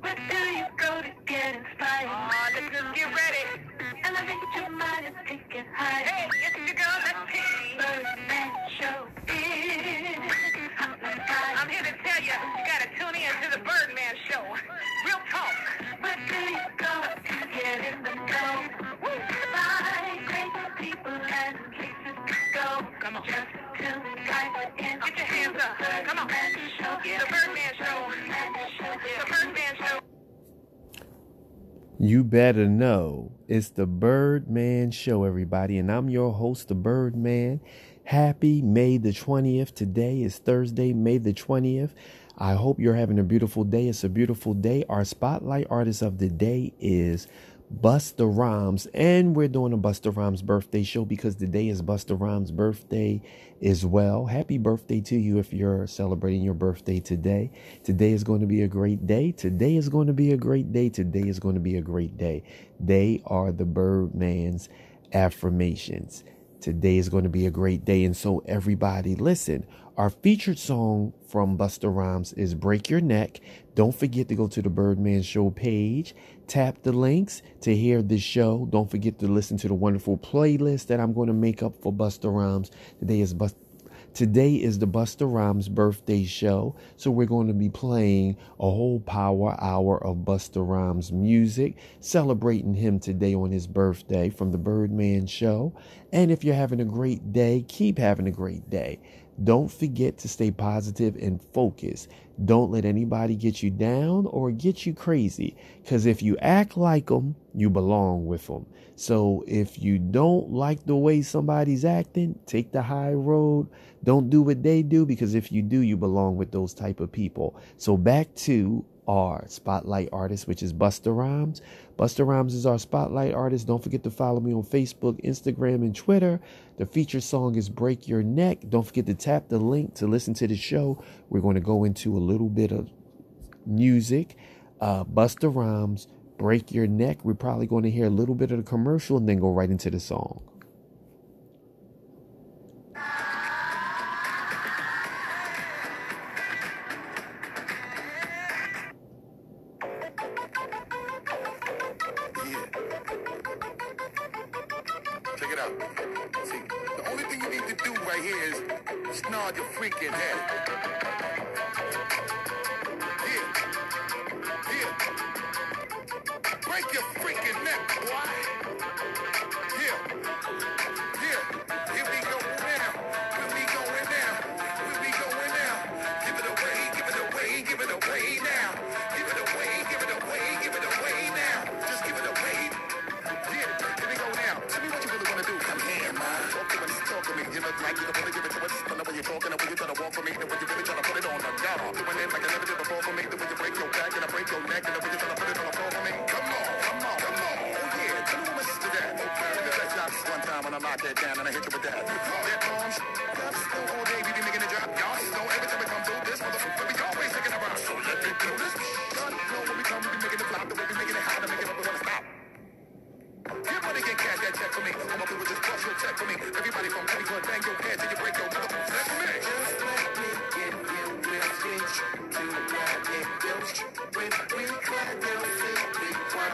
Where do you go to get inspired? Oh, let's get ready. Elevate your mind and take it higher. Hey, it's your girl, that's P. Birdman Show is I'm here to tell you, you gotta tune in to the Birdman Show. Real talk. Where do you go to get in the know? Find great people and places to go. Come on. Just to. Get your hands up. Come on. Show. The Birdman Show. The Birdman Show. You better know it's the Birdman Show, everybody, and I'm your host, the Birdman. Happy May the 20th. Today is Thursday, May the 20th. I hope you're having a beautiful day. It's a beautiful day. Our spotlight artist of the day is Busta Rhymes, and we're doing a Busta Rhymes birthday show because today is Busta Rhymes' birthday as well. Happy birthday to you if you're celebrating your birthday today. Today is going to be a great day. Today is going to be a great day. Today is going to be a great day. They are the Birdman's affirmations. Today is going to be a great day. And so, everybody, listen. Our featured song from Busta Rhymes is Break Your Neck. Don't forget to go to the Birdman Show page, tap the links to hear this show. Don't forget to listen to the wonderful playlist that I'm going to make up for Busta Rhymes. Today is Busta. Today is the Busta Rhymes birthday show, so we're going to be playing a whole power hour of Busta Rhymes music, celebrating him today on his birthday from the Birdman Show. And if you're having a great day, keep having a great day. Don't forget to stay positive and focused. Don't let anybody get you down or get you crazy. Because if you act like them, you belong with them. So if you don't like the way somebody's acting, take the high road. Don't do what they do because if you do, you belong with those type of people. So back to our spotlight artist, which is Busta Rhymes. Busta Rhymes is our spotlight artist. Don't forget to follow me on Facebook, Instagram, and Twitter. The feature song is Break Your Neck. Don't forget to tap the link to listen to the show. We're going to go into a little bit of music. Uh, Busta Rhymes, Break Your Neck. We're probably going to hear a little bit of the commercial and then go right into the song. It out. See, the only thing you need to do right here is snarl your freaking head. You're really trying to put it on the guard. Doing it like I never did before for me, the way you break your back and I break your neck, and the way you're to put it on the floor for me. Come on, come on, come on. Oh yeah, tell me what to that. Okay, give me that shot this one time when I knock that down and I hit you with that. You that bomb? That's the all day we be making it drop. Y'all know every time we come through this motherfucker, we always taking a round. So let me do this. Y'all know when we come, we be making it flop, the way we making it hot, to make it up, we wanna stop. Everybody can cash that check for me. My people just bust your check for me. Everybody from every club, bang your head till you break your motherfucking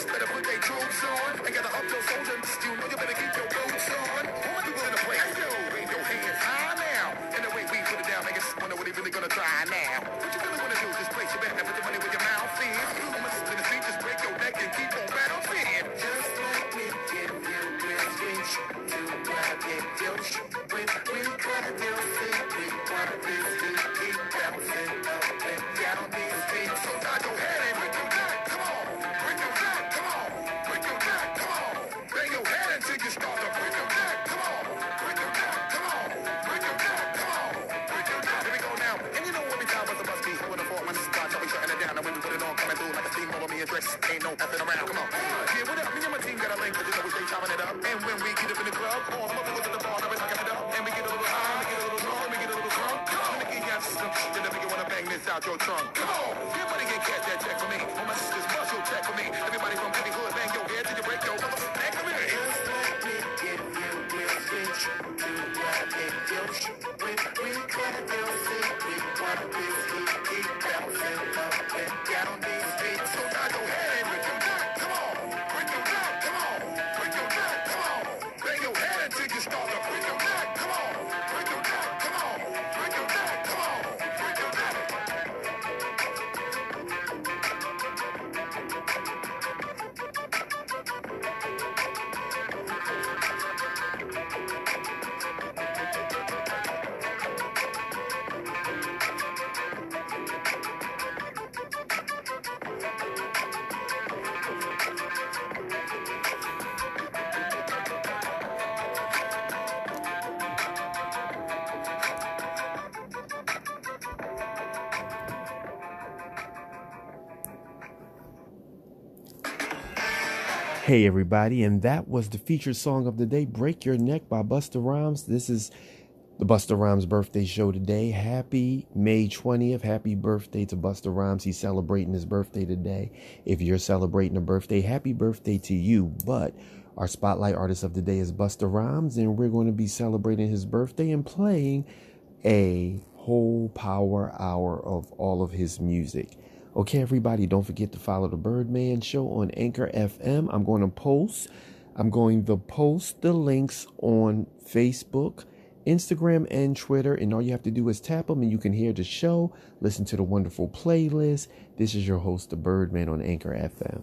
troops. Better put their troops on. I gotta up those soldiers. You know you better keep your boots on. Who willing to play? Yo, wave your hands high now. And the way we put it down, wonder what they really gonna try now. What you really wanna do? Just place your bet and put money your mouth. I'm gonna sit in the just break your neck and keep on. Just we wanna do, we. No effing around. Come on. Yeah, what up? Me and my team got a link, but you know we stay chopping it up. And when we get up in the club, all the motherfuckers at the bar, we talking it up. And we get a little high, we get a little drunk, we get a little drunk. Come on. Nigga, you have some that make you wanna bang this out your trunk. Come on. Everybody get cash that check for me. All my sisters Hey everybody, and that was the featured song of the day, Break Your Neck by Busta Rhymes. This is the Busta Rhymes birthday show today. Happy May 20th. Happy birthday to Busta Rhymes. He's celebrating his birthday today. If you're celebrating a birthday, happy birthday to you. But our spotlight artist of the day is Busta Rhymes, and we're going to be celebrating his birthday and playing a whole power hour of all of his music. Okay, everybody, don't forget to follow the Birdman Show on Anchor FM. I'm going to post, I'm going to post the links on Facebook, Instagram, and Twitter. And all you have to do is tap them, and you can hear the show, listen to the wonderful playlist. This is your host, the Birdman on Anchor FM.